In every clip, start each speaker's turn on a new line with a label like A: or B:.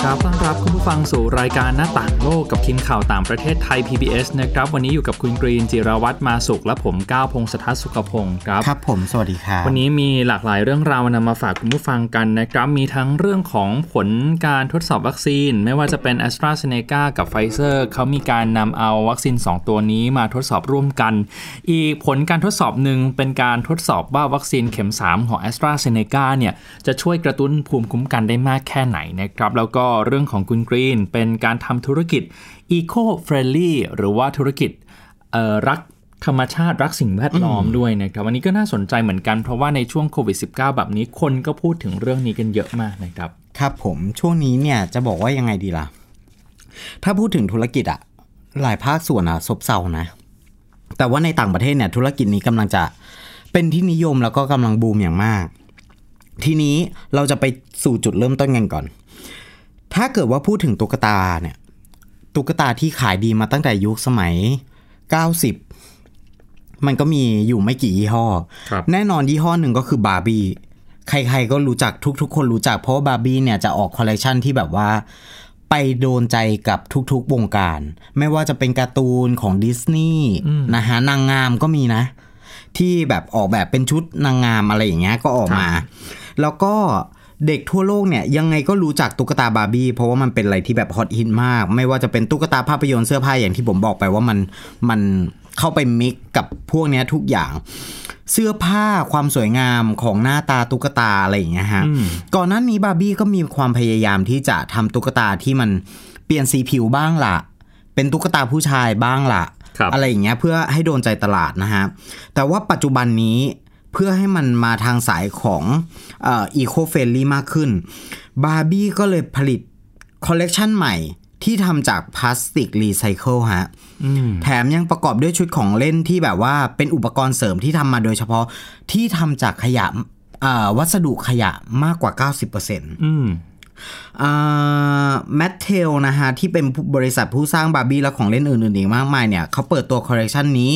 A: ดีครับต้อนรับคุณผู้ฟังสู่รายการหน้าต่างโลกกับทีมข่าวต่างประเทศไทย PBS นะครับ วันนี้อยู่กับคุณกรีนจิรวัตรมาสุขและผมก้าวพงศธรสุขพงศ์ครับ
B: ครับผม สวัสดีครับ
A: วันนี้มีหลากหลายเรื่องราวนำมาฝากคุณผู้ฟังกันนะครับ มีทั้งเรื่องของผลการทดสอบวัคซีน ไม่ว่าจะเป็น a s t r a z เซ e c a กับ p ฟเซอร์เขามีการนำเอาวัคซีน 2 ตัวนี้มาทดสอบร่วมกัน อีกผลการทดสอบหนึ่งเป็นการทดสอบว่าวัคซีนเข็ม 3 ของ a s t r a z เซ e c a เนี่ยจะช่วยกระตุ้นภูมิคุ้มกันได้มากแค่ไหนนะครับแล้วก็เรื่องของคุณ Green เป็นการทำธุรกิจ Eco Friendly หรือว่าธุรกิจเอ่อรักธรรมชาติรักสิ่งแวดล้อมด้วยนะครับวันนี้ก็น่าสนใจเหมือนกันเพราะว่าในช่วงโควิด -19 แบบนี้คนก็พูดถึงเรื่องนี้กันเยอะมากนะครับ
B: ครับผมช่วงนี้เนี่ยจะบอกว่ายังไงดีล่ะ ถ้าพูดถึงธุรกิจอะหลายภาคส่วนอะซบเซานะ แต่ว่าในต่างประเทศเนี่ยธุรกิจนี้กำลังจะเป็นที่นิยมแล้วก็กำลังบูมอย่างมาก ทีนี้เราจะไปสู่จุดเริ่มต้นกันก่อน ถ้าเกิดว่าพูดถึงตุ๊กตาเนี่ย ตุ๊กตาที่ขายดีมาตั้งแต่ยุคสมัย 90 มันก็มีอยู่ไม่กี่ยี่ห้อ
A: ครับ
B: แน่นอนยี่ห้อหนึ่งก็คือบาร์บี้ ใครๆก็รู้จักทุก ๆ คนรู้จักเพราะว่าบาร์บี้เนี่ยจะออกคอลเลกชันที่แบบว่าไปโดนใจกับทุกๆวงการ ไม่ว่าจะเป็นการ์ตูนของดิสนีย์นะฮะนางงามก็มีนะ ที่แบบออกแบบเป็นชุดนางงามอะไรอย่างเงี้ยก็ออกมา แล้วก็ เด็กทั่วโลกเนี่ยยังไงก็รู้จักตุ๊กตาบาร์บี้เพราะว่ามันเป็นอะไรที่แบบฮอตฮิตมาก ไม่ว่าจะเป็นตุ๊กตาภาพยนตร์เสื้อผ้าอย่างที่ผมบอกไปว่ามันมันเข้าไป mix กับพวกเนี้ยทุกอย่าง เสื้อผ้าความสวยงามของหน้าตาตุ๊กตาอะไรอย่างเงี้ยฮะก่อนหน้านี้บาร์บี้ก็มีความพยายามที่จะทำตุ๊กตาที่มันเปลี่ยนสีผิวบ้างละเป็นตุ๊กตาผู้ชายบ้างละ
A: ครับ
B: อะไรอย่างเงี้ยเพื่อให้โดนใจตลาดนะฮะแต่ว่าปัจจุบันนี้ เพื่อให้มันมาทางสายของ eco friendly มากขึ้นบาร์บี้ก็เลยผลิตคอลเลกชันใหม่ที่ทำจากพลาสติกรีไซเคิลฮะแถมยังประกอบด้วยชุดของเล่นที่แบบว่าเป็นอุปกรณ์เสริมที่ทำมาโดยเฉพาะที่ทำจากขยะเอ่อวัสดุขยะมากกว่า 90%
A: อืม
B: แมทเทลนะฮะที่เป็นบริษัทผู้สร้างบาร์บี้และของเล่นอื่นๆอีกมากมายเนี่ยเขาเปิดตัวคอลเลกชันนี้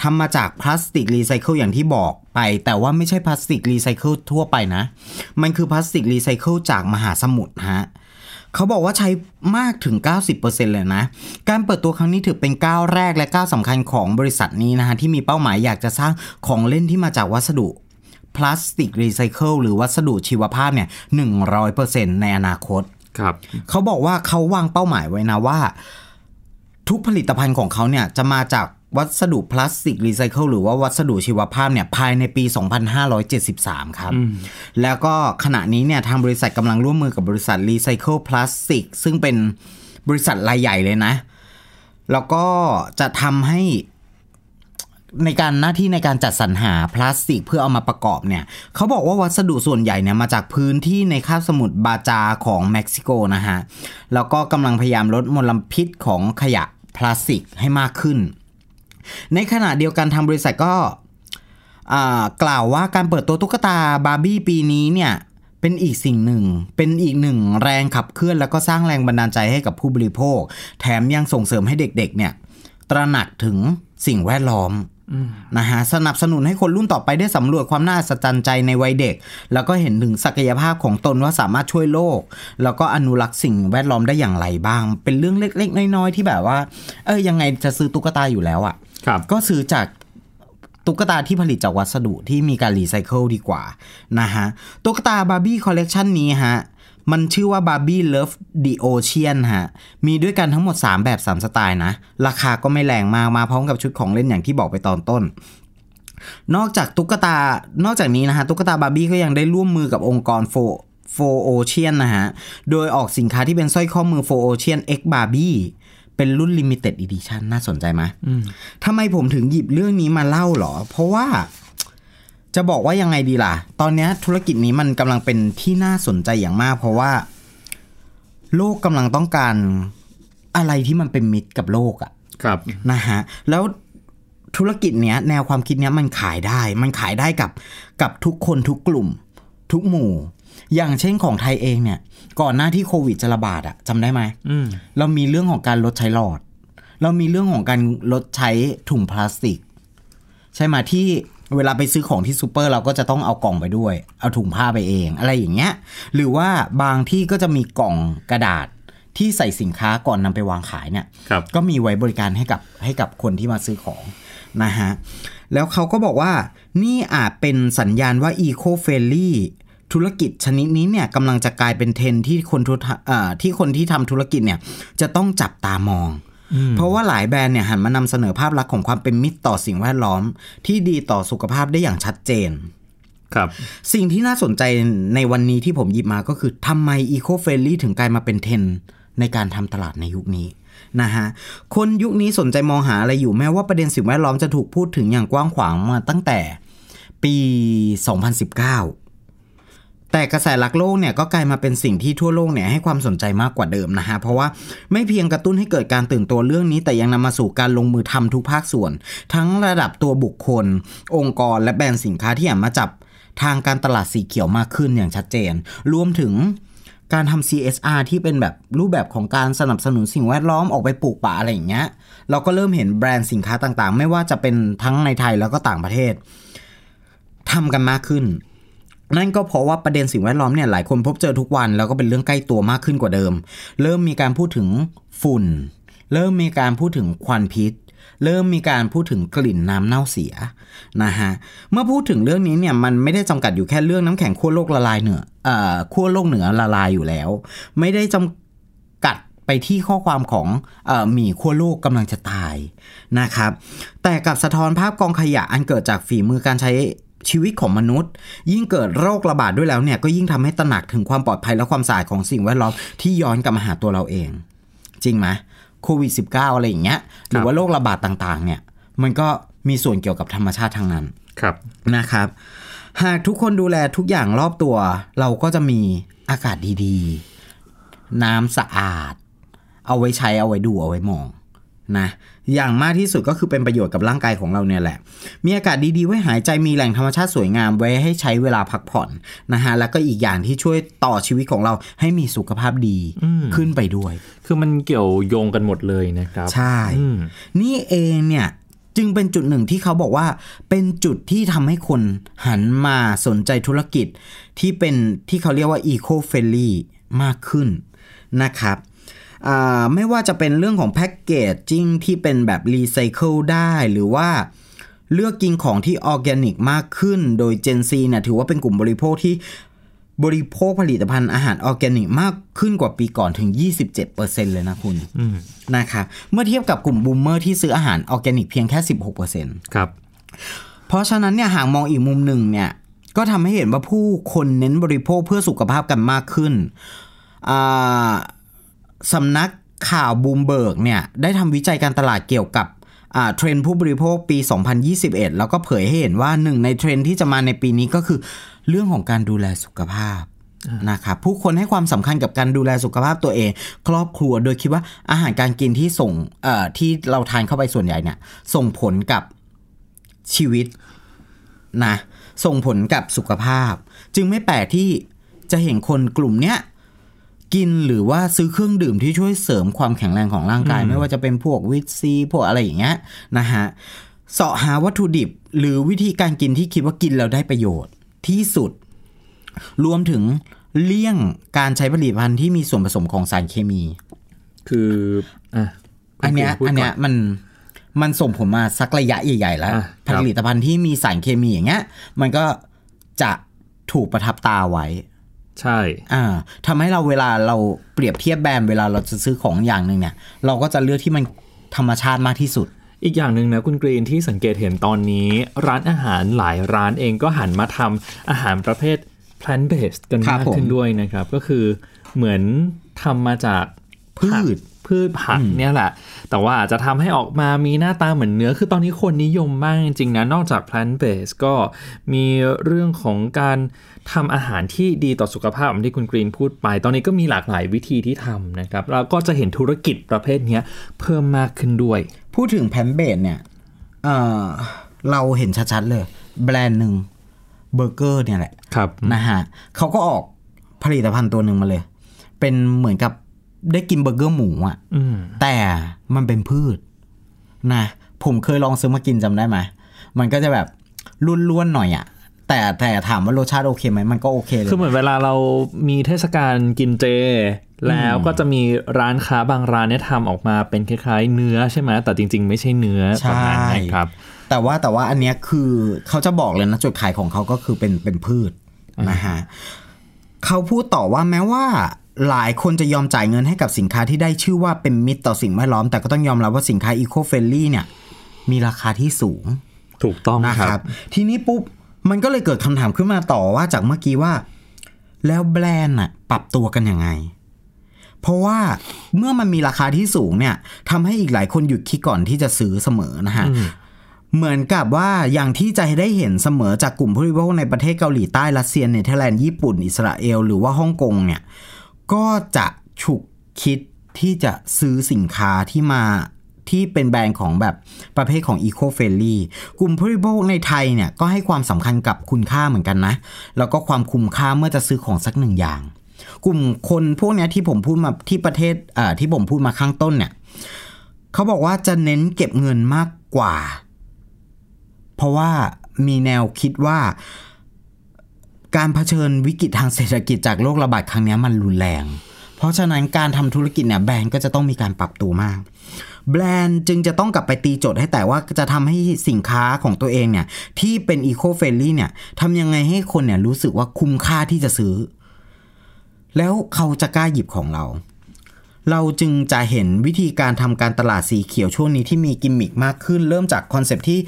B: ทำมาจากพลาสติกรีไซเคิลอย่างที่บอกไป แต่ว่าไม่ใช่พลาสติกรีไซเคิลทั่วไปนะ มันคือพลาสติกรีไซเคิลจากมหาสมุทรฮะเขาบอกว่าใช้มากถึง 90%เลยนะ การเปิดตัวครั้งนี้ถือเป็นก้าวแรกและก้าวสำคัญของบริษัทนี้นะฮะที่มีเป้าหมายอยากจะสร้างของเล่นที่มาจากวัสดุ พลาสติกรีไซเคิลหรือวัสดุชีวภาพเนี่ย100%ในอนาคต
A: ครับ
B: เขาบอกว่าเขาวางเป้าหมายไว้นะว่า ทุกผลิตภัณฑ์ของเขาเนี่ยจะมาจากวัสดุพลาสติกรีไซเคิลหรือว่าวัสดุชีวภาพเนี่ยภายในปี 2573 ครับ แล้วก็ขณะนี้เนี่ยทางบริษัทกำลังร่วมมือกับบริษัทรีไซเคิลพลาสติกซึ่งเป็นบริษัทรายใหญ่เลยนะ แล้วก็จะทำให้ ในการหน้าที่ในการจัดสรรหาพลาสติกเพื่อเอามาประกอบเนี่ยเขาบอกว่าวัสดุส่วนใหญ่เนี่ยมาจากพื้นที่ในคาบสมุทรบาจาของเม็กซิโกนะฮะ แล้วก็กำลังพยายามลดมลพิษของขยะพลาสติกให้มากขึ้น ในขณะเดียวกันทางบริษัทก็กล่าวว่าการเปิดตัวตุ๊กตาบาร์บี้ปีนี้เนี่ยเป็นอีกสิ่งหนึ่ง เป็นอีกหนึ่งแรงขับเคลื่อน แล้วก็สร้างแรงบันดาลใจให้กับผู้บริโภค แถมยังส่งเสริมให้เด็กๆเนี่ยตระหนักถึงสิ่งแวดล้อม นะฮะสนับสนุนให้คนรุ่นต่อไปได้สำรวจความน่าสัศจรรย์ใจในวัยเด็ก แล้วก็เห็นถึงศักยภาพของตนว่าสามารถช่วยโลก แล้วก็อนุรักษ์สิ่งแวดล้อมได้อย่างไรบ้าง เป็นเรื่องเล็ก ๆ น้อย ๆ ที่แบบว่า เออยังไงจะซื้อตุ๊กตาอยู่แล้วอะ่ะ
A: ครับ
B: ก็ซื้อจากตุ๊กตาที่ผลิตจากวัสดุที่มีการรีไซเคิลดีกว่านะฮะตุ๊กตาบาร์บี้คอลเลกชันนี้ฮะ มันชื่อว่า Barbie Love the Ocean ฮะ มีด้วยกันทั้งหมด 3 แบบ 3 สไตล์นะ ราคาก็ไม่แรงมาก มาพร้อมกับชุดของเล่นอย่างที่บอกไปตอนต้น นอกจากตุ๊กตา นอกจากนี้นะฮะ ตุ๊กตาบาร์บี้ก็ยังได้ร่วมมือกับองค์กรโฟ 4ocean นะฮะ โดยออกสินค้าที่เป็นสร้อยข้อมือโฟโอเชียน X Barbie เป็นรุ่น Limited Edition น่าสนใจไหมทำไมผมถึงหยิบเรื่องนี้มาเล่าหรอ เพราะว่า จะบอกว่ายังไงดีล่ะ ตอนเนี้ยธุรกิจนี้มันกำลังเป็นที่น่าสนใจอย่างมาก เพราะว่า โลกกำลังต้องการอะไรที่มันเป็นมิตรกับโลกอะ
A: ครับ
B: นะฮะแล้วธุรกิจเนี้ย แนวความคิดเนี้ยมันขายได้ มันขายได้กับกับทุกคนทุกกลุ่ม ทุกหมู่ อย่างเช่นของไทยเองเนี่ย ก่อนหน้าที่โควิดจะระบาดอะจำได้ไหม
A: อืม
B: เรามีเรื่องของการลดใช้หลอด เรามีเรื่องของการลดใช้ถุงพลาสติก ใช่ไหมที่ เวลาไปซื้อของที่ซูเปอร์เราก็จะต้องเอากล่องไปด้วย เอาถุงผ้าไปเอง อะไรอย่างเงี้ย หรือว่าบางที่ก็จะมีกล่องกระดาษที่ใส่สินค้าก่อนนำไปวางขายเนี่ย
A: ครับ
B: ก็มีไว้บริการให้กับให้กับคนที่มาซื้อของนะฮะ แล้วเขาก็บอกว่านี่อาจเป็นสัญญาณว่า Eco f r i e n d l y ธุรกิจชนิดนี้เนี่ยกำลังจะกลายเป็นเทรนด์ที่คนทุเอ่อที่คนที่ทำธุรกิจเนี่ยจะต้องจับตามอง เพราะว่าหลายแบรนด์เนี่ยหันมานำเสนอภาพลักษณ์ของความเป็นมิตรต่อสิ่งแวดล้อม ที่ดีต่อสุขภาพได้อย่างชัดเจน
A: ครับ
B: สิ่งที่น่าสนใจในวันนี้ที่ผมหยิบมาก็คือทำไม Eco f r i e n d l y ถึงกลายมาเป็นเทรนด์ในการทำตลาดในยุคนี้นะฮะ คนยุคนี้สนใจมองหาอะไรอยู่แม้ว่าประเด็นสิ่งแวดล้อมจะถูกพูดถึงอย่างกว้างขวางมาตั้งแต่ปี 2019 แต่กระแสหลักโลกเนี่ยก็กลายมาเป็นสิ่งที่ทั่วโลกเนี่ยให้ความสนใจมากกว่าเดิมนะฮะเพราะว่าไม่เพียงกระตุ้นให้เกิดการตื่นตัวเรื่องนี้ แต่ยังนำมาสู่การลงมือทำทุกภาคส่วน ทั้งระดับตัวบุคคล องค์กรและแบรนด์สินค้าที่หันมาจับทางการตลาดสีเขียวมากขึ้นอย่างชัดเจน รวมถึงการทำ CSR ที่เป็นแบบรูปแบบของการสนับสนุนสิ่งแวดล้อมออกไปปลูกป่าอะไรอย่างเงี้ย เราก็เริ่มเห็นแบรนด์สินค้าต่างๆ ไม่ว่าจะเป็นทั้งในไทยแล้วก็ต่างประเทศทำกันมากขึ้น นั่นก็เพราะว่าประเด็นสิ่งแวดล้อมเนี่ยหลายคนพบเจอทุกวัน แล้วก็เป็นเรื่องใกล้ตัวมากขึ้นกว่าเดิม เริ่มมีการพูดถึงฝุ่น เริ่มมีการพูดถึงควันพิษ เริ่มมีการพูดถึงกลิ่นน้ำเน่าเสียนะฮะเมื่อพูดถึงเรื่องนี้เนี่ยมันไม่ได้จำกัดอยู่แค่เรื่องน้ำแข็งขั้วโลกละลายเหนือเอ่อขั้วโลกเหนือละลายอยู่แล้ว ไม่ได้จำกัดไปที่ข้อความของเออหมีขั้วโลกกำลังจะตายนะครับ แต่กับสะท้อนภาพกองขยะอันเกิดจากฝีมือการใช้ ชีวิตของมนุษย์ ยิ่งเกิดโรคระบาดด้วยแล้วเนี่ยก็ยิ่งทำให้ตระหนักถึงความปลอดภัยและความสะอาดของสิ่งแวดล้อมที่ย้อนกลับมาหาตัวเราเอง จริงไหมโควิด -19 อะไรอย่างเงี้ยหรือว่าโรคระบาดต่างๆ เนี่ย มันก็มีส่วนเกี่ยวกับธรรมชาติทั้งนั้น
A: ครับ
B: นะครับ หากทุกคนดูแลทุกอย่างรอบตัว เราก็จะมีอากาศดีๆ น้ำสะอาด เอาไว้ใช้เอาไว้ดูเอาไว้มอง นะอย่างมากที่สุดก็คือเป็นประโยชน์กับร่างกายของเราเนี่ยแหละ มีอากาศดีๆ ไว้หายใจมีแหล่งธรรมชาติสวยงามไว้ให้ใช้เวลาพักผ่อนนะฮะแล้วก็อีกอย่างที่ช่วยต่อชีวิตของเราให้มีสุขภาพดีขึ้นไปด้วย
A: คือมันเกี่ยวโยงกันหมดเลยนะครับ
B: ใช่
A: อืม
B: นี่เองเนี่ยจึงเป็นจุดหนึ่งที่เขาบอกว่าเป็นจุดที่ทำให้คนหันมาสนใจธุรกิจที่เป็นที่เขาเรียกว่า eco friendly มากขึ้นนะครับอ่า ไม่ว่าจะเป็นเรื่องของ packaging ที่เป็นแบบรีไซเคิลได้หรือว่าเลือกกินของที่ออร์แกนิกมากขึ้น โดย Gen Z เนี่ยถือว่าเป็นกลุ่มบริโภคที่บริโภคผลิตภัณฑ์อาหารออร์แกนิกมากขึ้นกว่าปีก่อนถึง 27%เลยนะคุณ
A: อืม
B: นะครับเมื่อเทียบกับกลุ่ม boomer ที่ซื้ออาหารออร์แกนิกเพียงแค่ 16%
A: ครับ
B: เพราะฉะนั้นเนี่ยหากมองอีกมุมหนึ่งเนี่ย ก็ทำให้เห็นว่าผู้คนเน้นบริโภคเพื่อสุขภาพกันมากขึ้นอ่า สำนักข่าวบลูมเบิร์กเนี่ยได้ทำวิจัยการตลาดเกี่ยวกับอ่าเทรนด์ผู้บริโภคปี 2021 แล้วก็เผยให้เห็นว่าหนึ่งในเทรนด์ที่จะมาในปีนี้ก็คือ เรื่องของการดูแลสุขภาพนะครับผู้คนให้ความสำคัญกับการดูแลสุขภาพตัวเอง ครอบครัวโดยคิดว่าอาหารการกินที่ส่งเอ่อที่เราทานเข้าไปส่วนใหญ่เนี่ย ส่งผลกับชีวิตนะส่งผลกับสุขภาพ จึงไม่แปลกที่จะเห็นคนกลุ่มเนี้ย กินหรือว่าซื้อเครื่องดื่มที่ช่วยเสริมความแข็งแรงของร่างกาย ไม่ว่าจะเป็นพวกวิตซีพวกอะไรอย่างเงี้ยนะฮะเสาะหาวัตถุดิบหรือวิธีการกินที่คิดว่ากินแล้วได้ประโยชน์ที่สุด รวมถึงเลี่ยงการใช้ผลิตภัณฑ์ที่มีส่วนผสมของสารเคมี
A: คืออะคุณ
B: อันเนี้ย
A: พูด
B: อันเนี้ย
A: ก่
B: มันมันส่งผลมาสักระยะใหญ่ๆแล้ว
A: อะค
B: ผ
A: รับ
B: ลิตภัณฑ์ที่มีสารเคมีอย่างเงี้ย มันก็จะถูกประทับตาไว้
A: ใช่
B: อ่าทำให้เราเวลาเราเปรียบเทียบแบรนด์เวลาเราจะซื้อของอย่างหนึ่งเนี่ย เราก็จะเลือกที่มันธรรมชาติมากที่สุด
A: อีกอย่างหนึ่งนะคุณกรีนที่สังเกตเห็นตอนนี้ ร้านอาหารหลายร้านเองก็หันมาทำอาหารประเภท plant based กัน
B: ครับ
A: มาก
B: ผม
A: ขึ้นด้วยนะครับ ก็คือเหมือนทำมาจาก
B: พืช
A: พืชผักเนี่ยแหละ แต่ว่าอาจจะทำให้ออกมามีหน้าตาเหมือนเนื้อ คือตอนนี้คนนิยมมากจริงๆนะ นอกจาก plant based ก็มีเรื่องของการทำอาหารที่ดีต่อสุขภาพอย่างที่คุณกรีนพูดไป ตอนนี้ก็มีหลากหลายวิธีที่ทำนะครับ เราก็จะเห็นธุรกิจประเภทเนี้ยเพิ่มมากขึ้นด้วย
B: พูดถึง plant-based เนี่ยเอ่อเราเห็นชัดๆเลย แบรนด์หนึ่งเบอร์เกอร์เนี่ยแหละ
A: ครับ
B: นะฮะเขาก็ออกผลิตภัณฑ์ตัวหนึ่งมาเลย เป็นเหมือนกับ ได้กินเบอร์เกอร์หมูอะ
A: อืม
B: แต่มันเป็นพืชนะผมเคยลองซื้อมากินจำได้ไหมมันก็จะแบบร่วนๆหน่อยอะแต่แต่ถามว่ารสชาติโอเคไหมมันก็โอเคเลย
A: คือเหมือนเวลาเรามีเทศกาลกินเจ แล้วก็จะมีร้านค้าบางร้านเนี่ยทำออกมาเป็นคล้ายๆ เนื้อใช่ไหมแต่จริง ๆ ไม่ใช่เนื้อประมาณนั้นครับ
B: แต่ว่าแต่ว่าอันเนี้ยคือเขาจะบอกเลยนะจุดขายของเขาก็คือเป็นเป็นพืชนะฮะเขาพูดต่อว่าแม้ว่า หลายคนจะยอมจ่ายเงินให้กับสินค้าที่ได้ชื่อว่าเป็นมิตรต่อสิ่งแวดล้อม แต่ก็ต้องยอมรับว่าสินค้าอีโคเฟลลี่เนี่ย มีราคาที่สูง
A: ถูกต้อง
B: นะ
A: ค
B: ค
A: รั
B: รับบทีนี้ปุ๊บ มันก็เลยเกิดคำถามขึ้นมาต่อว่าจากเมื่อกี้ว่า แล้วแบรนด์น่ะปรับตัวกันยังไง เพราะว่าเมื่อมันมีราคาที่สูงเนี่ยทำให้อีกหลายคนหยุดคิดก่อนที่จะซื้อเสมอนะฮะเหมือนกับว่าอย่างที่จะได้เห็นเสมอจากกลุ่มผู้บริโภคในประเทศเกาหลีใต้รัสเซียเนเธอร์แลนด์ญี่ปุ่นอิสราเอลหรือว่าฮ่องกงเนี่ย ก็จะฉุกคิดที่จะซื้อสินค้าที่มาที่เป็นแบรนด์ของแบบประเภทของ Eco f r i e n d l y กลุ่มผู้บริโภคในไทยเนี่ยก็ให้ความสำคัญกับคุณค่าเหมือนกันนะ แล้วก็ความคุ้มค่าเมื่อจะซื้อของสักหนึ่งอย่าง กลุ่มคนพวกนี้ที่ผมพูดมาที่ประเทศอ่าที่ผมพูดมาข้างต้นเนี่ยเขาบอกว่าจะเน้นเก็บเงินมากกว่า เพราะว่ามีแนวคิดว่า การเผชิญวิกฤตทางเศรษฐกิจจากโรคระบาดครั้งนี้มันรุนแรง เพราะฉะนั้นการทำธุรกิจเนี่ยแบรนด์ก็จะต้องมีการปรับตัวมาก แบรนด์จึงจะต้องกลับไปตีโจทย์ให้แต่ว่าจะทำให้สินค้าของตัวเองเนี่ยที่เป็น eco friendly เนี่ยทำยังไงให้คนเนี่ยรู้สึกว่าคุ้มค่าที่จะซื้อ แล้วเขาจะกล้าหยิบของเรา เราจึงจะเห็นวิธีการทำการตลาดสีเขียวช่วงนี้ที่มีกิมมิคมากขึ้น เริ่มจากคอนเซปต์ที่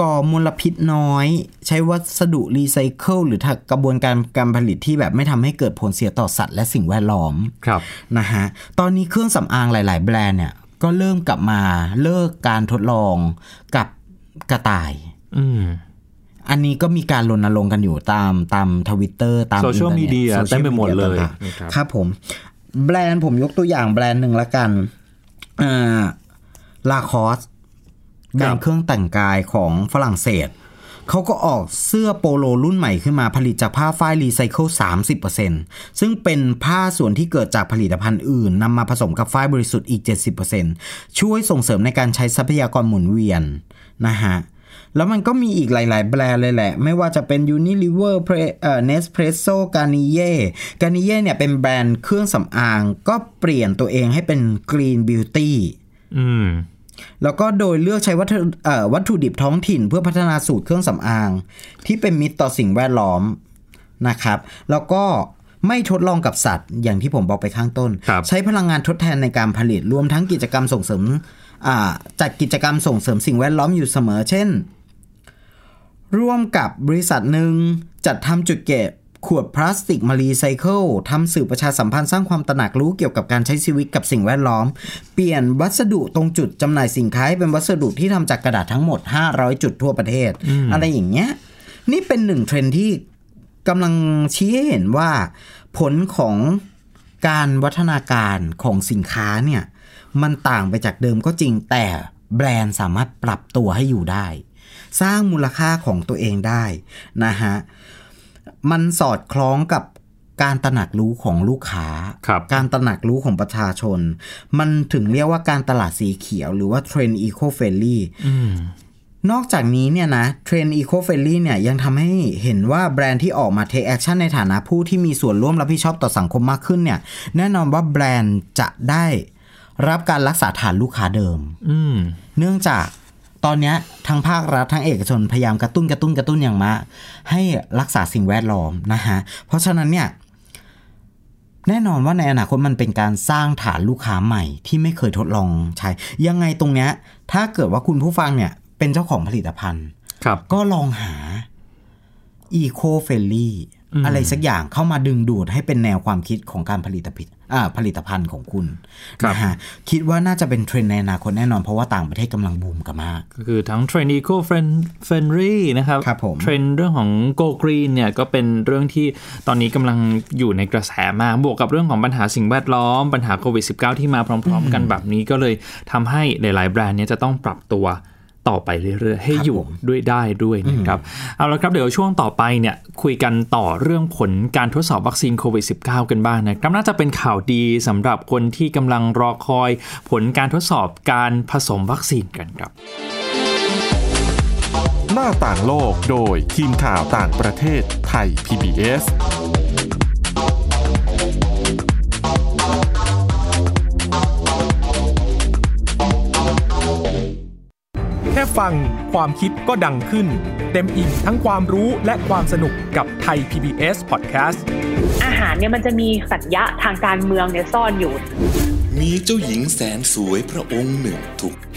B: ก่อมลพิษน้อย ใช้วัสดุรีไซเคิลหรือกระบวนการการผลิตที่แบบไม่ทำให้เกิดผลเสียต่อสัตว์และสิ่งแวดล้อม
A: ครับ
B: นะฮะตอนนี้เครื่องสำอางหลาย ๆ แบรนด์เนี่ยก็เริ่มกลับมาเลิกการทดลองกับกระต่าย
A: อืม
B: อันนี้ก็มีการรณรงค์กันอยู่ตามตามทวิตเตอร์ตาม
A: Social
B: อินเทอร์เน็ต
A: media
B: Social
A: เต็มไปหมดเลย
B: media ต่าง
A: นะครับ
B: ๆครับผม แบรนด์ผมยกตัวอย่างแบรนด์หนึ่งละกันอ่า Lacoste แบรนด์เครื่องแต่งกายของฝรั่งเศสเขาก็ออกเสื้อโปโลรุ่นใหม่ขึ้นมาผลิตจากผ้าฝ้ายรีไซเคิล 30%ซึ่งเป็นผ้าส่วนที่เกิดจากผลิตภัณฑ์อื่นนำมาผสมกับฝ้ายบริสุทธิ์อีก 70%ช่วยส่งเสริมในการใช้ทรัพยากรหมุนเวียนนะฮะ แล้วมันก็มีอีกหลาย ๆ แบรนด์เลยแหละ ไม่ว่าจะเป็น Unilever Pre- เอ่อ Nespresso Garnier Garnier เนี่ยเป็นแบรนด์เครื่องสำอาง ก็เปลี่ยนตัวเองให้เป็น Green Beauty
A: อืม
B: แล้วก็โดยเลือกใช้วัตถุเอ่อวัตถุดิบท้องถิ่น เพื่อพัฒนาสูตรเครื่องสำอาง ที่เป็นมิตรต่อสิ่งแวดล้อมนะครับ แล้วก็ไม่ทดลองกับสัตว์ อย่างที่ผมบอกไปข้างต้น
A: ครับ
B: ใช้พลังงานทดแทนในการผลิตรวมทั้งกิจกรรมส่งเสริมอ่า จัดกิจกรรมส่งเสริมสิ่งแวดล้อมอยู่เสมอ เช่น ร่วมกับบริษัทหนึ่งจัดทำจุดเก็บขวดพลาสติกมารีไซเคิลทำสื่อประชาสัมพันธ์สร้างความตระหนักรู้เกี่ยวกับการใช้ชีวิตกับสิ่งแวดล้อม เปลี่ยนวัสดุตรงจุดจำหน่ายสินค้าเป็นวัสดุที่ทำจากกระดาษทั้งหมด 500 จุดทั่วประเทศอะไรอย่างเงี้ย นี่เป็นหนึ่งเทรนด์ที่กำลังชี้ให้เห็นว่า ผลของการวิวัฒนาการของสินค้าเนี่ย มันต่างไปจากเดิมก็จริงแต่แบรนด์สามารถปรับตัวให้อยู่ได้ สร้างมูลค่าของตัวเองได้นะฮะมันสอดคล้องกับการตระหนักรู้ของลูกค้า
A: ครับ
B: การตระหนักรู้ของประชาชน มันถึงเรียกว่าการตลาดสีเขียวหรือว่าเทรนด์ eco-friendly
A: อืม
B: นอกจากนี้เนี่ยนะเทรนด์ eco-friendly เนี่ยยังทำให้เห็นว่าแบรนด์ที่ออกมา take action ในฐานะผู้ที่มีส่วนร่วมรับผิดชอบต่อสังคมมากขึ้นเนี่ย แน่นอนว่าแบรนด์จะได้ รับการรักษาฐานลูกค้าเดิม
A: อืม
B: เนื่องจากตอนเนี้ยทั้งภาครัฐทั้งเอกชนพยายามกระตุ้นกระตุ้นกระตุ้นอย่างมากให้รักษาสิ่งแวดล้อมนะฮะเพราะฉะนั้นเนี่ยแน่นอนว่าในอนาคตมันเป็นการสร้างฐานลูกค้าใหม่ที่ไม่เคยทดลองใช้ ยังไงตรงเนี้ย ถ้าเกิดว่าคุณผู้ฟังเนี่ย เป็นเจ้าของผลิตภัณฑ์
A: ครับ
B: ก็ลองหา Eco f r i e n d l y
A: อืม
B: อะไรสักอย่างเข้ามาดึงดูดให้เป็นแนวความคิดของการผลิตภัณฑ์อ่า ผลิตภัณฑ์ของคุณนะฮะคิดว่าน่าจะเป็นเทรนด์ในอนาคตแน่นอนเพราะว่าต่างประเทศกำลังบูมกันมาก
A: ก็คือทั้งเทรนด์ eco friendly นะครับ
B: ครับผม
A: เทรนด์เรื่องของ go green เนี่ยก็เป็นเรื่องที่ตอนนี้กำลังอยู่ในกระแสมากบวกกับเรื่องของปัญหาสิ่งแวดล้อม ปัญหาโควิด -19 ที่มาพร้อม ๆ กันแบบนี้ก็เลยทำให้หลาย ๆ แบรนด์เนี่ยจะต้องปรับตัว ต่อไปเรื่อยๆ ให้
B: ครับ
A: อยู่
B: ผม
A: ด้วยได้ด้วยนะครับเอาละครับเดี๋ยวช่วงต่อไปเนี่ยคุยกันต่อเรื่องผลการทดสอบวัคซีนโควิด -19 กันบ้างนะครับน่าจะเป็นข่าวดีสำหรับคนที่กำลังรอคอย ผลการทดสอบการผสมวัคซีนกันครับ
C: หน้าต่างโลกโดยทีมข่าวต่างประเทศไทย PBS
D: ค่ฟัง ความคิดก็ดังขึ้น เต็มอิ่งทั้งความรู้และความสนุกกับไทย PBS Podcast
E: อาหารเนี่ยมันจะมีสัญญะทางการเมืองเนี่ยซ่อนอยู่
F: มีเจ้าหญิงแสนสวยพระองค์หนึ่ง ถูก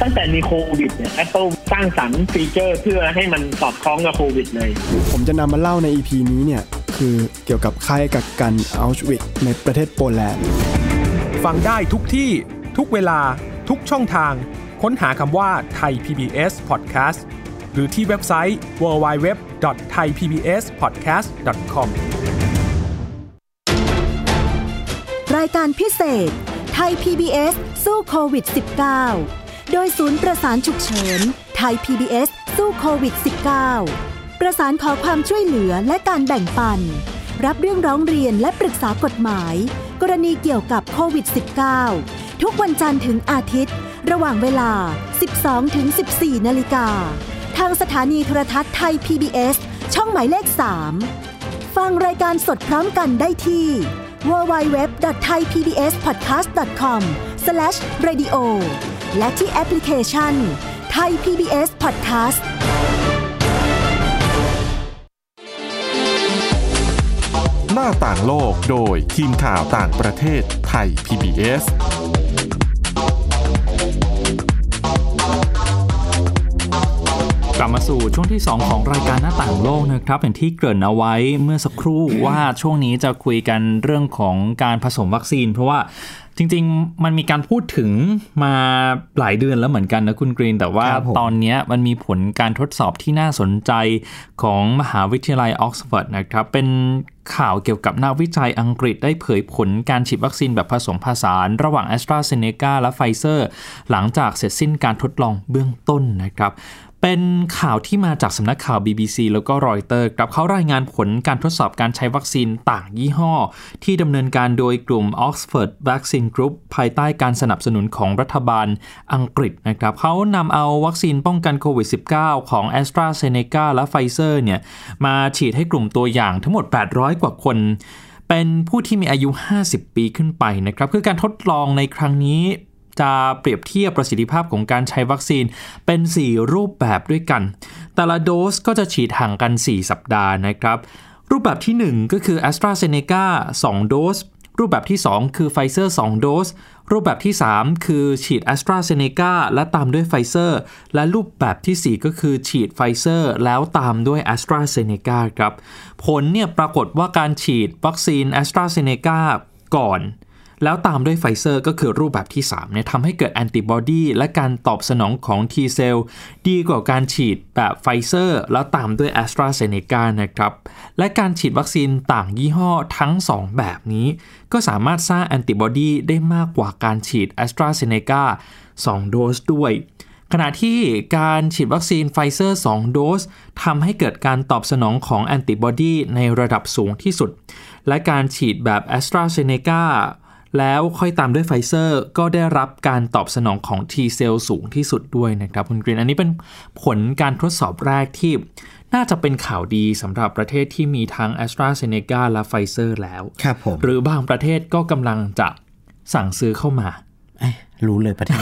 G: ตั้งแต่มีโควิดเนี่ย Apple สร้างสรรค์ฟีเจอร์เพื่อให้มันสอดคล้องกับโควิดเลย
H: ผมจะนำมาเล่าใน EP นี้เนี่ย คือเกี่ยวกับค่ายกักกันอัลชวิกในประเทศโปแลนด์
D: ฟังได้ทุกที่ทุกเวลาทุกช่องทาง ค้นหาคำว่าไทย PBS Podcast หรือที่เว็บไซต์ www.thaipbspodcast.com
I: รายการพิเศษไทย PBS สู้โควิด -19 โดยศูนย์ประสานฉุกเฉิน ไทย PBS สู้โควิด -19 ประสานขอความช่วยเหลือและการแบ่งปัน รับเรื่องร้องเรียนและปรึกษากฎหมาย กรณีเกี่ยวกับโควิด -19 ทุกวันจันทร์ถึงอาทิตย์ ระหว่างเวลา 12 ถึง 14 นาฬิกา ทางสถานีโทรทัศน์ไทย PBS ช่องหมายเลข 3 ฟังรายการสดพร้อมกันได้ที่ www.thaipbspodcast.com/radio และที่แอปพลิเคชัน Thai PBS Podcast
C: หน้าต่างโลกโดยทีมข่าวต่างประเทศไทย PBS
A: กลับมาสู่ช่วงที่ 2 ของรายการหน้าต่างโลกนะครับอย่างที่เกริ่นเอาไว้เมื่อสักครู่ว่าช่วงนี้จะคุยกันเรื่องของการผสมวัคซีน เพราะว่า จริง ๆ มันมีการพูดถึงมาหลายเดือนแล้วเหมือนกันนะคุณกรีน แต่ว่า
B: ครับผม
A: ตอนเนี้ยมันมีผลการทดสอบที่น่าสนใจของมหาวิทยาลัยออกซฟอร์ดนะครับ เป็นข่าวเกี่ยวกับนักวิจัยอังกฤษได้เผยผลการฉีดวัคซีนแบบผสมผสาน ระหว่าง AstraZeneca และไฟเซอร์ หลังจากเสร็จสิ้นการทดลองเบื้องต้นนะครับ เป็นข่าวที่มาจากสำนักข่าว BBC แล้วก็รอยเตอร์ครับเขารายงานผลการทดสอบการใช้วัคซีนต่างยี่ห้อ ที่ดำเนินการโดยกลุ่ม Oxford Vaccine Group ภายใต้การสนับสนุนของรัฐบาลอังกฤษนะครับเขานำเอาวัคซีนป้องกันโควิด -19 ของ a s t r a z เซ e c a และ Pfizer เนี่ยมาฉีดให้กลุ่มตัวอย่างทั้งหมด 800 กว่าคนเป็นผู้ที่มีอายุ 50 ปีขึ้นไปนะครับ คือการทดลองในครั้งนี้ จะเปรียบเทียบประสิทธิภาพของการใช้วัคซีนเป็น 4 รูปแบบด้วยกัน แต่ละโดสก็จะฉีดห่างกัน 4 สัปดาห์นะครับ รูปแบบที่ 1 ก็คือ AstraZeneca 2 โดส รูปแบบที่ 2 คือ Pfizer 2โดส รูปแบบที่ 3 คือฉีด AstraZeneca และตามด้วย Pfizer และรูปแบบทีสี่4 ก็คือฉีด Pfizer แล้วตามด้วย AstraZeneca ครับ ผลเนี่ยปรากฏว่าการฉีดวัคซีน AstraZeneca ก่อน แล้วตามด้วยไฟเซอร์ก็คือรูปแบบที่3เนี่ยทำให้เกิดแอนติบอดีและการตอบสนองของ T เซลล์ดีกว่าการฉีดแบบไฟเซอร์แล้วตามด้วย AstraZeneca นะครับ และการฉีดวัคซีนต่างยี่ห้อทั้ง 2 แบบนี้ ก็สามารถสร้างแอนติบอดีได้มากกว่าการฉีด AstraZeneca 2โดสด้วยขณะที่การฉีดวัคซีนไฟเซอร์ 2 โดสทำให้เกิดการตอบสนองของแอนติบอดีในระดับสูงที่สุด และการฉีดแบบ AstraZeneca แล้วค่อยตามด้วยไฟเซอร์ก็ได้รับการตอบสนองของ T เซลล์สูงที่สุดด้วยนะครับคุณกรีนอันนี้เป็นผลการทดสอบแรกที่น่าจะเป็นข่าวดีสำหรับประเทศที่มีทั้ง AstraZeneca และไฟเซอร์แล้ว
B: ครับผม
A: หรือบางประเทศก็กำลังจะสั่งซื้อเข้ามา
B: เอ้ยรู้เลยประเทศ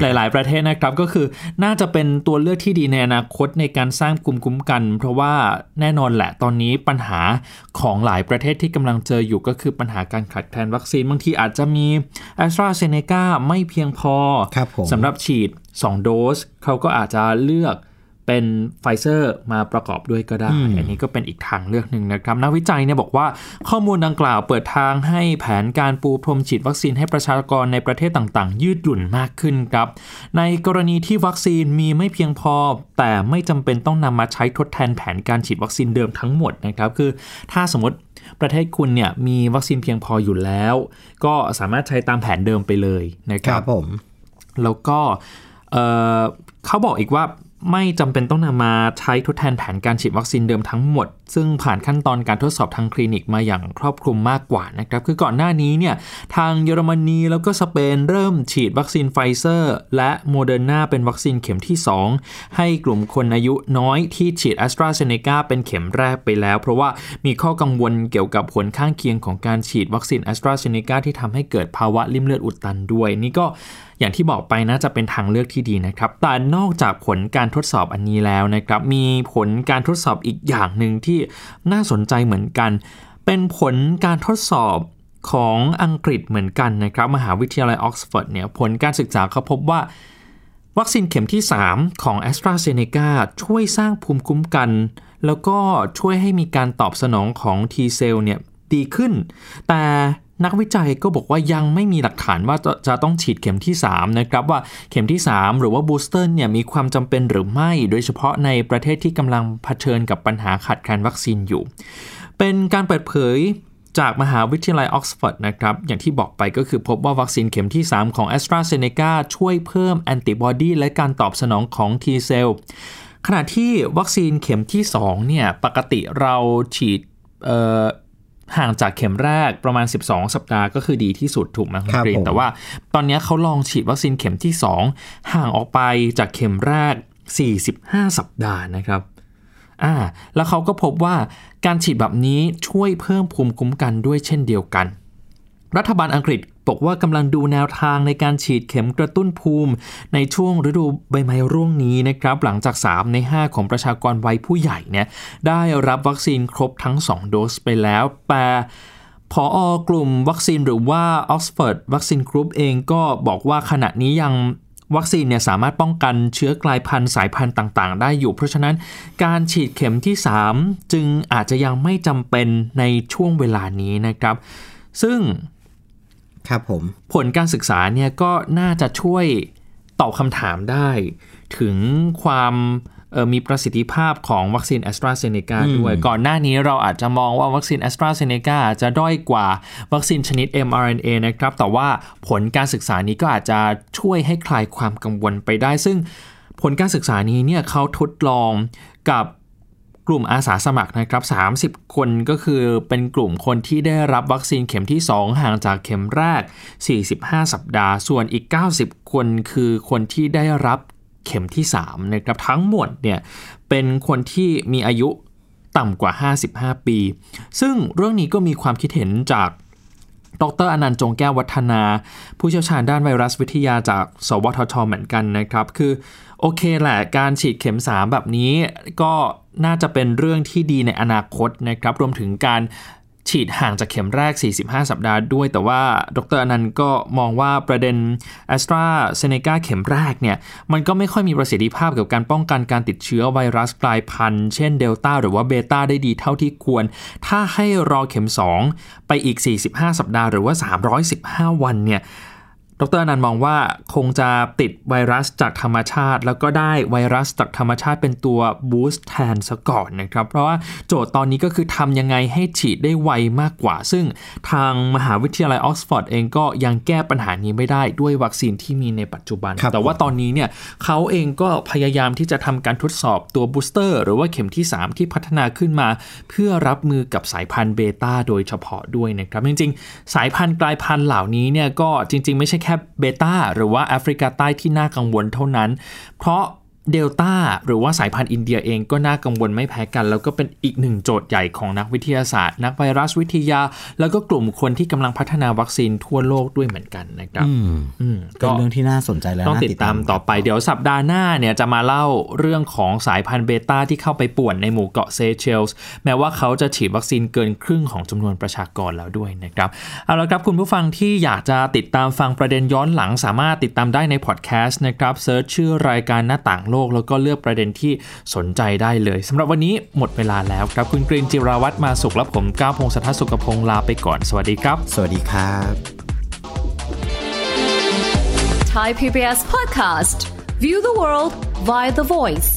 A: หลาย ๆ ประเทศนะครับก็คือน่าจะเป็นตัวเลือกที่ดีในอนาคตในการสร้างภูมิคุ้มกัน เพราะว่าแน่นอนแหละตอนนี้ปัญหาของหลายประเทศที่กำลังเจออยู่ก็คือปัญหาการขาดแคลนวัคซีนบางทีอาจจะมี AstraZeneca ไม่เพียงพอ
B: ครับผม
A: สำหรับฉีด 2 โดสเขาก็อาจจะเลือก เป็นไฟเซอร์มาประกอบด้วยก็ได้ อันนี้ก็เป็นอีกทางเลือกหนึ่งนะครับ นักวิจัยเนี่ยบอกว่าข้อมูลดังกล่าวเปิดทางให้แผนการปูพรมฉีดวัคซีนให้ประชากรในประเทศต่างๆ ยืดหยุ่นมากขึ้นครับ ในกรณีที่วัคซีนมีไม่เพียงพอ แต่ไม่จำเป็นต้องนำมาใช้ทดแทนแผนการฉีดวัคซีนเดิมทั้งหมดนะครับ คือถ้าสมมติประเทศคุณเนี่ยมีวัคซีนเพียงพออยู่แล้ว ก็สามารถใช้ตามแผนเดิมไปเลยนะครับ
B: ค
A: รั
B: บผม
A: แล้วก็เอ่อเขาบอกอีกว่า ไม่จำเป็นต้องนำมาใช้ทดแทนแผนการฉีดวัคซีนเดิมทั้งหมดซึ่งผ่านขั้นตอนการทดสอบทางคลินิกมาอย่างครอบคลุมมากกว่านะครับ คือก่อนหน้านี้เนี่ยทางเยอรมนีแล้วก็สเปนเริ่มฉีดวัคซีนไฟเซอร์ และโมเดอร์นาเป็นวัคซีนเข็มที่ 2 ให้กลุ่มคนอายุน้อยที่ฉีดแอสตราเซเนกาเป็นเข็มแรกไปแล้ว เพราะว่ามีข้อกังวลเกี่ยวกับผลข้างเคียงของการฉีดวัคซีนแอสตราเซเนกาที่ทำให้เกิดภาวะลิ่มเลือดอุดตันด้วย นี่ก็อย่างที่บอกไปนะจะเป็นทางเลือกที่ดีนะครับแต่นอกจากผลการทดสอบอันนี้แล้วนะครับมีผลการทดสอบอีกอย่างหนึ่งที่น่าสนใจเหมือนกัน เป็นผลการทดสอบของอังกฤษเหมือนกันนะครับ มหาวิทยาลัยออกซฟอร์ดเนี่ยผลการศึกษาเขาพบว่า วัคซีนเข็มที่ 3 ของ AstraZeneca ช่วยสร้างภูมิคุ้มกัน แล้วก็ช่วยให้มีการตอบสนองของ T เซลล์เนี่ยดีขึ้น แต่ นักวิจัยก็บอกว่ายังไม่มีหลักฐานว่าจะต้องฉีดเข็มที่ 3 นะครับว่าเข็มที่ 3 หรือว่า booster เนี่ยมีความจำเป็นหรือไม่ โดยเฉพาะในประเทศที่กำลังเผชิญกับปัญหาขาดแคลนวัคซีนอยู่ เป็นการเปิดเผยจากมหาวิทยาลัยออกซฟอร์ดนะครับ อย่างที่บอกไปก็คือพบว่าวัคซีนเข็มที่ 3 ของ AstraZeneca ช่วยเพิ่มแอนติบอดีและการตอบสนองของ T เซลล์ขณะที่วัคซีนเข็มที่ 2 เนี่ย ปกติเราฉีดเอ่อ ห่างจากเข็มแรกประมาณ 12 สัปดาห์ก็คือดีที่สุดถูกไหมคุณ
B: ครับ
A: กรีน
B: ผม
A: แต่ว่าตอนนี้เขาลองฉีดวัคซีนเข็มที่ 2 ห่างออกไปจากเข็มแรก 45 สัปดาห์นะครับอ่าแล้วเขาก็พบว่าการฉีดแบบนี้ช่วยเพิ่มภูมิคุ้มกันด้วยเช่นเดียวกัน รัฐบาลอังกฤษ บอกว่ากำลังดูแนวทางในการฉีดเข็มกระตุ้นภูมิ ในช่วงฤดูใบไม้ร่วงนี้นะครับ หลังจาก 3 ใน 5 ของประชากรวัยผู้ใหญ่เนี่ยได้รับวัคซีนครบทั้ง 2 โดสไปแล้วแต่พออกลุ่มวัคซีนหรือว่า Oxford Vaccine Group เองก็บอกว่าขณะนี้ยังวัคซีนเนี่ยสามารถป้องกันเชื้อกลายพันธุ์สายพันธุ์ต่าง ๆ ได้อยู่ เพราะฉะนั้นการฉีดเข็มที่ 3 จึงอาจจะยังไม่จำเป็นในช่วงเวลานี้นะครับ ซึ่ง
B: ครับผม
A: ผลการศึกษาเนี่ยก็น่าจะช่วยตอบคำถามได้ ถึงความเอ่อมีประสิทธิภาพของวัคซีนแอสตราเซเนกา
B: อืม
A: ด้วย ก่อนหน้านี้เราอาจจะมองว่าวัคซีนแอสตราเซเนกาจะด้อยกว่าวัคซีนชนิด mRNA นะครับ แต่ว่าผลการศึกษานี้ก็อาจจะช่วยให้คลายความกังวลไปได้ ซึ่งผลการศึกษานี้เนี่ยเขาทดลองกับ กลุ่มอาสาสมัครนะครับ 30 คนก็คือเป็นกลุ่มคนที่ได้รับวัคซีนเข็มที่ 2 ห่างจากเข็มแรก 45 สัปดาห์ ส่วนอีก 90 คนคือคนที่ได้รับเข็มที่3นะครับทั้งหมดเนี่ยเป็นคนที่มีอายุต่ำกว่า 55 ปี ซึ่งเรื่องนี้ก็มีความคิดเห็นจากดรอนันต์จงแก้ววัฒนา ผู้เชี่ยวชาญด้านไวรัสวิทยาจาก สวทช เหมือนกันนะครับ คือ โอเคแหละ การฉีดเข็ม 3 แบบนี้ก็ น่าจะเป็นเรื่องที่ดีในอนาคตนะครับ รวมถึงการฉีดห่างจากเข็มแรก 45 สัปดาห์ด้วย แต่ว่าดรอนันต์ก็มองว่าประเด็น a s t r a z เซ e c a เข็มแรกเนี่ย มันก็ไม่ค่อยมีประสิทธิภาพกับการป้องกันการติดเชื้อไวรัสกลายพันธุ์ เช่นเดลต้าหรือว่าเบต้าได้ดีเท่าที่ควร ถ้าให้รอเข็ม 2 ไปอีก 45 สัปดาห์หรือว่า 315 วันเนี่ย ดรอนันต์มองว่าคงจะติดไวรัสจากธรรมชาติ แล้วก็ได้ไวรัสจากธรรมชาติเป็นตัวบูสต์แทนซะก่อนนะครับ เพราะว่าโจทย์ตอนนี้ก็คือทำยังไงให้ฉีดได้ไวมากกว่า ซึ่งทางมหาวิทยาลัยออกซฟอร์ดเองก็ยังแก้ปัญหานี้ไม่ได้ด้วยวัคซีนที่มีในปัจจุบัน
B: ครับ
A: แต่ว่าตอนนี้เนี่ยเขาเองก็พยายามที่จะทำการทดสอบตัวบูสเตอร์หรือว่าเข็มที่ 3 ที่พัฒนาขึ้นมา เพื่อรับมือกับสายพันธุ์เบต้าโดยเฉพาะด้วยนะครับจริงๆ สายพันธุ์กลายพันธุ์เหล่านี้เนี่ยก็จริง ๆ ไม่ใช่แค่เบต้าหรือว่าแอฟริกาใต้ที่น่ากังวลเท่านั้น เพราะ เดลต้าหรือว่าสายพันธุ์อินเดียเองก็น่ากังวลไม่แพ้กัน แล้วก็เป็นอีกหนึ่งโจทย์ใหญ่ของนักวิทยาศาสตร์ นักไวรัสวิทยา แล้วก็กลุ่มคนที่กำลังพัฒนาวัคซีนทั่วโลกด้วยเหมือนกันนะครับ
B: อืม
A: อืม
B: เป็นเรื่องที่น่าสนใจและ
A: ต้อง
B: น่า
A: ติดตามต่อไปเดี๋ยวสัปดาห์หน้าเนี่ยจะมาเล่าเรื่องของสายพันธุ์เบต้าที่เข้าไปป่วนในหมู่เกาะเซเชลส์แม้ว่าเขาจะฉีดวัคซีนเกินครึ่งของจำนวนประชากรแล้วด้วยนะครับเอาละครับคุณผู้ฟังที่อยากจะติดตามฟังประเด็นย้อนหลังสามารถติดตามได้ในพอดแคสต์นะครับ search ชื่อรายการหน้าต่างโลโลก แล้วก็เลือกประเด็นที่สนใจได้เลยสำหรับวันนี้หมดเวลาแล้วครับคุณกรีนจิราวัตรมาสุขและผมก้าวพงศธรสุขพงศ์ลาไปก่อน สวัสดีครับ
B: สวัสดีครับ
J: Thai PBS podcast. View the world via the voice.